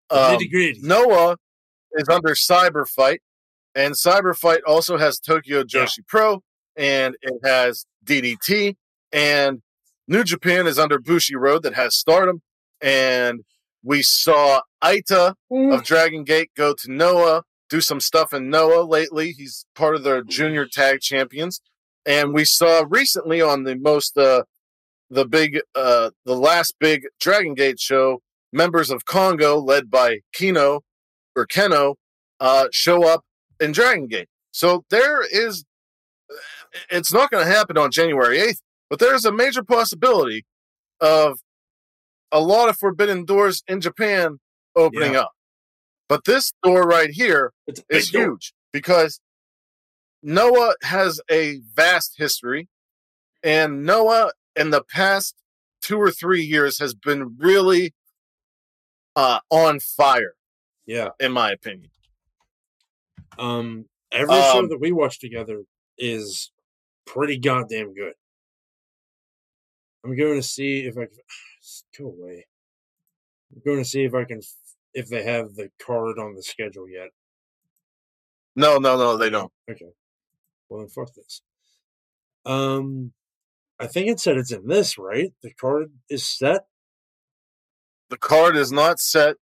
um, Nitty gritty. Noah is under Cyber Fight, and Cyber Fight also has Tokyo Joshi Pro, and it has DDT, and New Japan is under Bushiroad that has Stardom, and we saw Eita of Dragon Gate go to Noah, do some stuff in Noah lately. He's part of their junior tag champions. And we saw recently on the most uh the big uh the last big Dragon Gate show, members of Kongo led by Kino or Kenoh uh show up in Dragon Gate. So there is it's not going to happen on January 8th, but there's a major possibility of a lot of forbidden doors in Japan opening Yeah. up. But this door right here is It's a big is door. huge because Noah has a vast history, and Noah in the past two or three years has been really uh, on fire, Yeah. in my opinion. Um, every show Um, that we watch together is pretty goddamn good. I'm going to see if I can go away. I'm going to see if I can if they have the card on the schedule yet. No, no, no, they don't. Okay. Well then fuck this. Um I think it said it's in this, right? The card is set. The card is not set,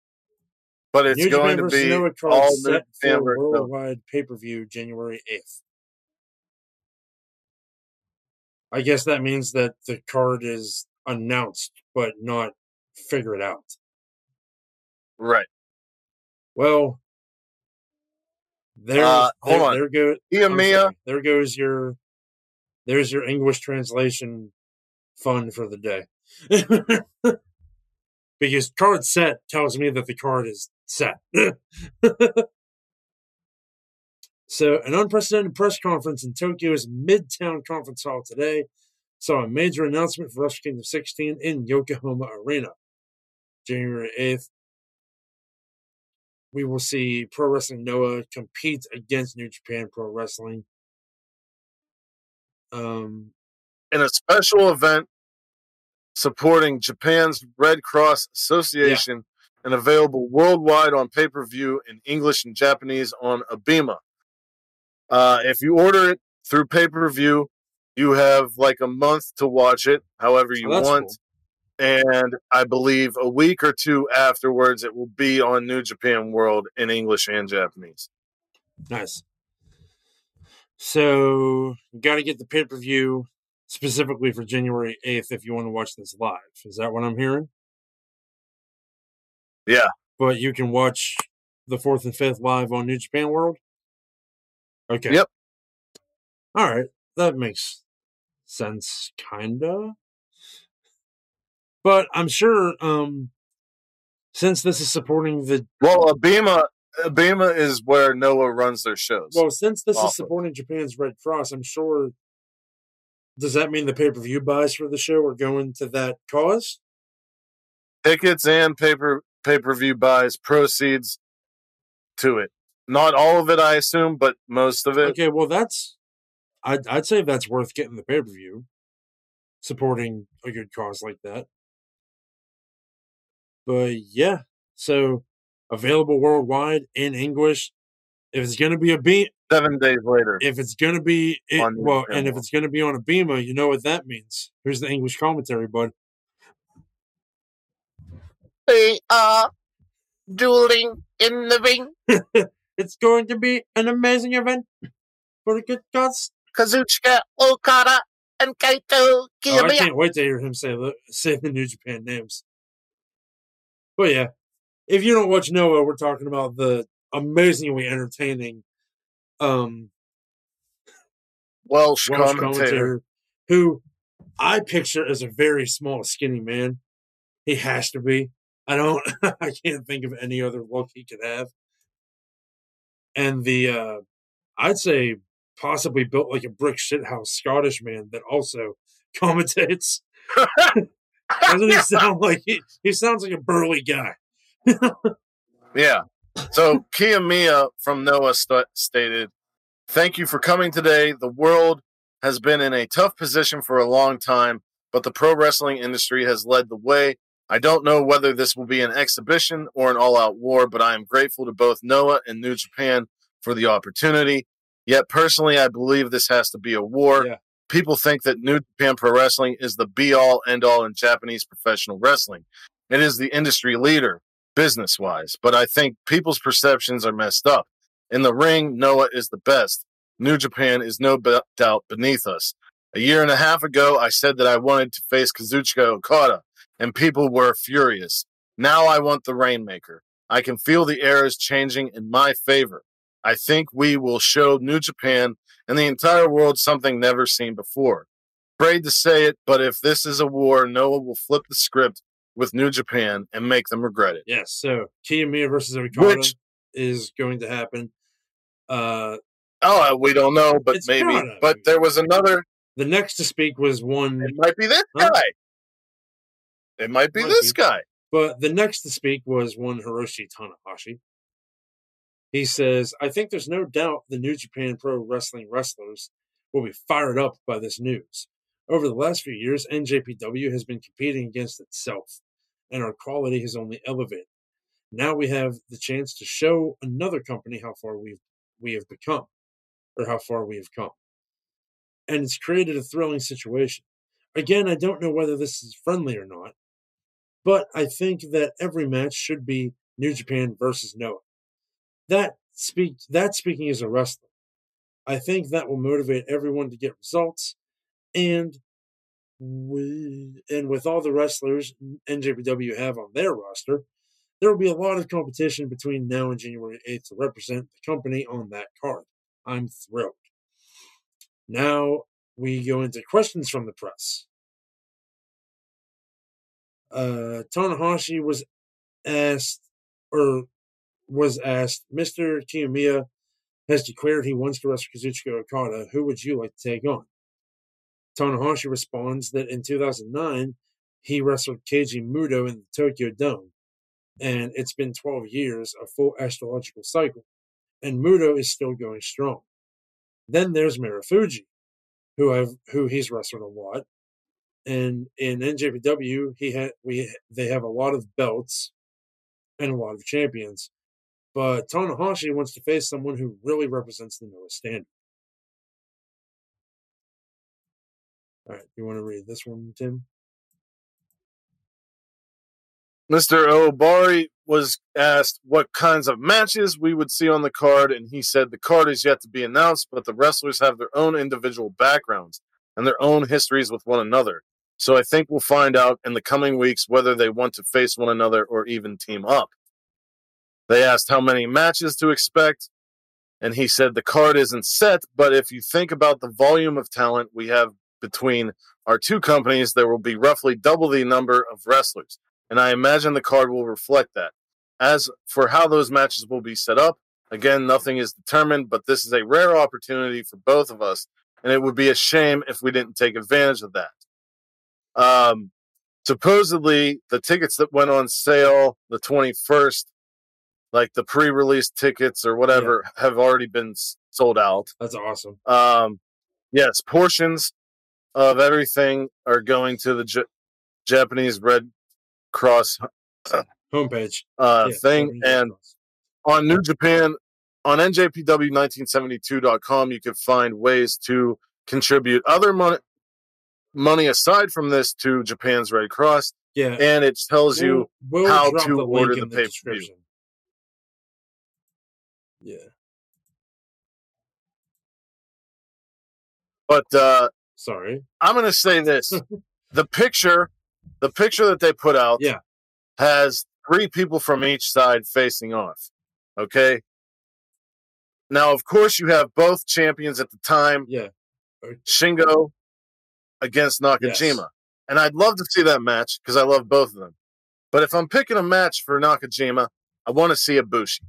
but it's New Japan going to be card all New set for worldwide pay per view January eighth. I guess that means that the card is announced but not figure it out. Right. Well, there, Uh, hold there, on. there goes Iyamiya, There goes your, there's your English translation fund for the day. (laughs) because card set tells me that the card is set. (laughs) so, an unprecedented press conference in Tokyo's Midtown Conference Hall today saw a major announcement for Wrestle Kingdom 16 in Yokohama Arena. January 8th, we will see Pro Wrestling Noah compete against New Japan Pro Wrestling. Um, in a special event supporting Japan's Red Cross Association and available worldwide on pay per view in English and Japanese on Abema. Uh, if you order it through pay per view, you have like a month to watch it, however you Oh, want. cool. And I believe a week or two afterwards, it will be on New Japan World in English and Japanese. Nice. So you got to get the pay per view specifically for January 8th if you want to watch this live. Is that what I'm hearing? Yeah. But you can watch the 4th and 5th live on New Japan World? Okay. Yep. All right. That makes sense, kinda. But I'm sure um since this is supporting the Well, Abema, Abema is where Noah runs their shows. Well, since this is supporting Japan's Red Cross, I'm sure. Does that mean the pay per view buys for the show are going to that cause? Tickets and paper pay per view buys proceeds to it. Not all of it, I assume, but most of it. Okay, well, that's. I'd, I'd say that's worth getting the pay per view, supporting a good cause like that. But yeah, so available worldwide in English. If it's gonna be a beat, Seven days later. if it's gonna be it, On the well, and if it's gonna be on Abema, you know what that means. Here's the English commentary, bud. They are dueling in the ring. (laughs) It's going to be an amazing event for a good cause. Kazuchika Okada and Kaito Kiyomiya. Oh, I can't wait to hear him say the (laughs) say the New Japan names. But yeah, if you don't watch Noah, we're talking about the amazingly entertaining um Welsh, Welsh commentator. commentator who I picture as a very small, skinny man. He has to be. I don't. (laughs) I can't think of any other look he could have. And the, uh I'd say, possibly built like a brick shithouse Scottish man that also (laughs) commentates. (laughs) Doesn't he sound like he? He sounds like a burly guy. (laughs) Yeah. So Kiyomiya from Noah st- stated, "Thank you for coming today. The world has been in a tough position for a long time, but the pro wrestling industry has led the way. I don't know whether this will be an exhibition or an all-out war, but I am grateful to both Noah and New Japan for the opportunity. Yet personally, I believe this has to be a war. Yeah. People think that New Japan Pro Wrestling is the be-all, end-all in Japanese professional wrestling. It is the industry leader." business wise, but I think people's perceptions are messed up. In the ring, Noah is the best. New Japan is no doubt beneath us. A year and a half ago, I said that I wanted to face Kazuchika Okada, and people were furious. Now I want the Rainmaker. I can feel the air is changing in my favor. I think we will show New Japan and the entire world something never seen before. Afraid to say it, but if this is a war, Noah will flip the script with New Japan and make them regret it. Yes. So Kiyomiya versus Okada Which- is going to happen. Uh, Oh, we don't know, but maybe. But there was another. the next to speak was one It might be this Huh? guy. It might be Might this be. guy. But the next to speak was one Hiroshi Tanahashi. He says, I think there's no doubt the New Japan Pro Wrestling wrestlers will be fired up by this news. Over the last few years, NJPW has been competing against itself, and our quality has only elevated. Now we have the chance to show another company how far we've we have become, or how far we have come. And it's created a thrilling situation. Again, I don't know whether this is friendly or not, but I think that every match should be New Japan versus Noah. That speak that speaking as a wrestler, I think that will motivate everyone to get results, and with, and with all the wrestlers NJPW have on their roster, there will be a lot of competition between now and January eighth to represent the company on that card. I'm thrilled. Now we go into questions from the press uh, Tanahashi was asked, or was asked, Mr. Kiyomiya has declared he wants to wrestle Kazuchika Okada. Who would you like to take on? Tanahashi responds that in 2009, he wrestled Keiji Muto in the Tokyo Dome, and it's been 12 years, a full astrological cycle, and Muto is still going strong. Then there's Marufuji, who I've who he's wrestled a lot, and in NJPW, he had we they have a lot of belts and a lot of champions. But Tanahashi wants to face someone who really represents the newest standard. All right, you want to read this one, Tim? Mr. Obari was asked what kinds of matches we would see on the card, and he said the card is yet to be announced, but the wrestlers have their own individual backgrounds and their own histories with one another. So I think we'll find out in the coming weeks whether they want to face one another or even team up. They asked how many matches to expect, and he said the card isn't set, but if you think about the volume of talent we have between our two companies, there will be roughly double the number of wrestlers and I imagine the card will reflect that. As for how those matches will be set up, again, nothing is determined, but this is a rare opportunity for both of us, and it would be a shame if we didn't take advantage of that. Um, supposedly, the tickets that went on sale the 21st, like the pre release tickets or whatever, yeah. have already been sold out. That's awesome. Um, yes, portions of everything are going to the J- Japanese Red Cross (clears throat) homepage uh, yeah, thing. And on New Japan, on NJPW1972.com, you can find ways to contribute other money, money aside from this to Japan's Red Cross. Yeah. And it tells we'll, you we'll how to order the pay per view. Yeah. But uh sorry. I'm gonna say this. (laughs) the picture the picture that they put out yeah. has three people from each side facing off. Okay. Now, of course, you have both champions at the time. Yeah. Shingo against Nakajima. Yes. And I'd love to see that match because I love both of them. But if I'm picking a match for Nakajima, I want to see a Ibushi.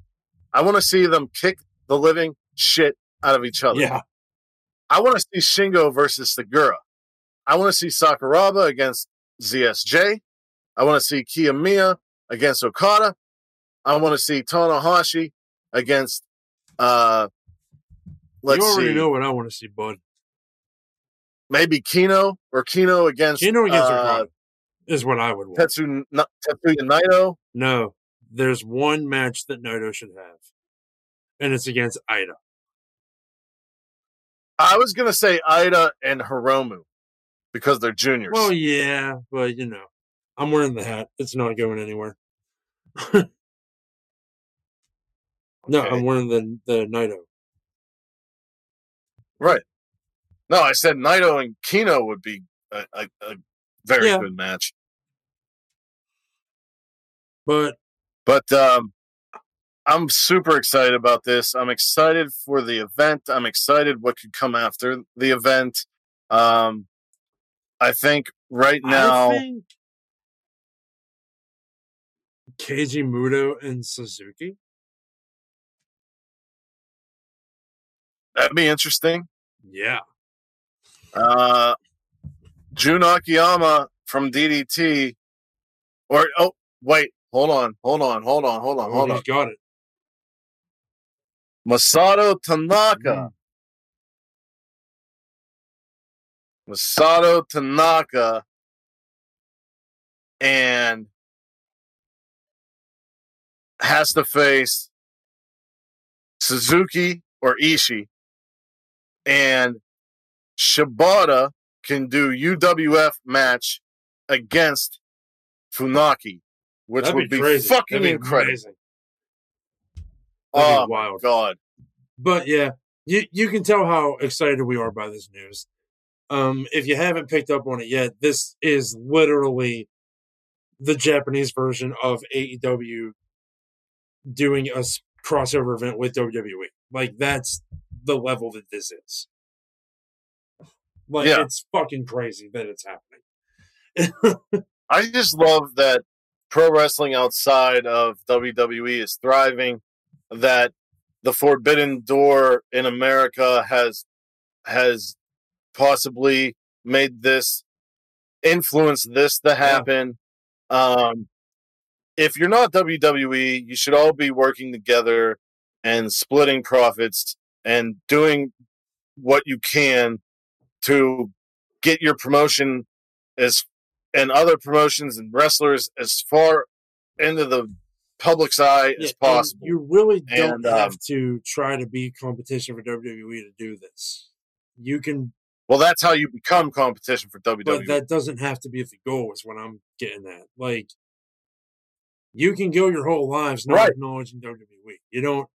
I want to see them kick the living shit out of each other. Yeah. I want to see Shingo versus Sugiura. I want to see Sakuraba against ZSJ. I want to see Kiyomiya against Okada. I want to see Tanahashi against. Uh, let's you already see, know what I want to see, bud. Maybe Kino or Kino against Kino against uh, Okada is what I would want. Tetsu, Tetsuya Naito. No, there's one match that Naito should have, and it's against Ida. I was gonna say Ida and Hiromu because they're juniors. Well, yeah, but you know, I'm wearing the hat. It's not going anywhere. (laughs) no. I'm wearing the the Naito. Right. No, I said Naito and Kino would be a, a, a very yeah. good match. But but um I'm super excited about this. I'm excited for the event. I'm excited what could come after the event. Um I think right now. Think Keiji Muto and Suzuki. That'd be interesting. Yeah. Uh, Jun Akiyama from DDT. Or, oh, wait. Hold on. Hold on. Hold on. Hold on. Hold on! oh, on. got it. Masato Tanaka. Mm. Masato Tanaka and has to face Suzuki or Ishii, and Shibata can do UWF match against Funaki, which That'd would be, be fucking be incredible. oh wild. god! But yeah, you you can tell how excited we are by this news. Um, if you haven't picked up on it yet, this is literally the Japanese version of AEW doing a crossover event with WWE. Like that's the level that this is. Like yeah. it's fucking crazy that it's happening. (laughs) I just love that pro wrestling outside of WWE is thriving. That the forbidden door in America has has possibly made this influence this to happen. Yeah. Um, if you're not WWE, you should all be working together and splitting profits and doing what you can to get your promotion as and other promotions and wrestlers as far into the public's eye yeah, as possible. You really don't and, have um, to try to be competition for WWE to do this. You can Well, that's how you become competition for WWE. But that doesn't have to be the goal, is what I'm getting at. Like, you can go your whole lives not Right. acknowledging WWE. You don't.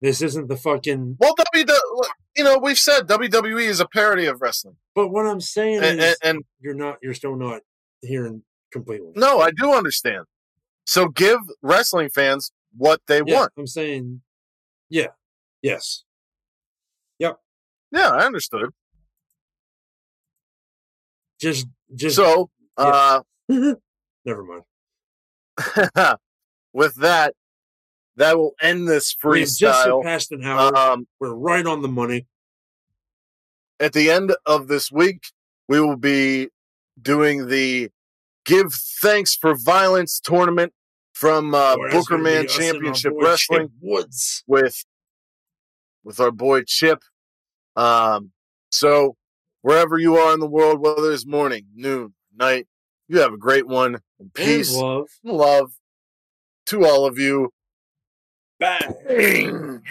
This isn't the fucking. well, WWE, you know, we've said WWE is a parody of wrestling, But what I'm saying and, is, and, and you're not. You're still not hearing completely. no, I do understand. So give wrestling fans what they Yeah, want. I'm saying, yeah, yes, yep, Yeah, I understood. just, just. So, uh, (laughs) never mind. (laughs) with that, that will end this We've just freestyle. surpassed an hour. Um, We're right on the money. at the end of this week, we will be doing the Give Thanks for Violence tournament from uh, Bookerman us and our Championship boy Chip Wrestling Woods. with with our boy Chip. Um, so wherever you are in the world, whether it's morning, noon, night, you have a great one. Peace, And love. and love to all of you. Bang. Bang.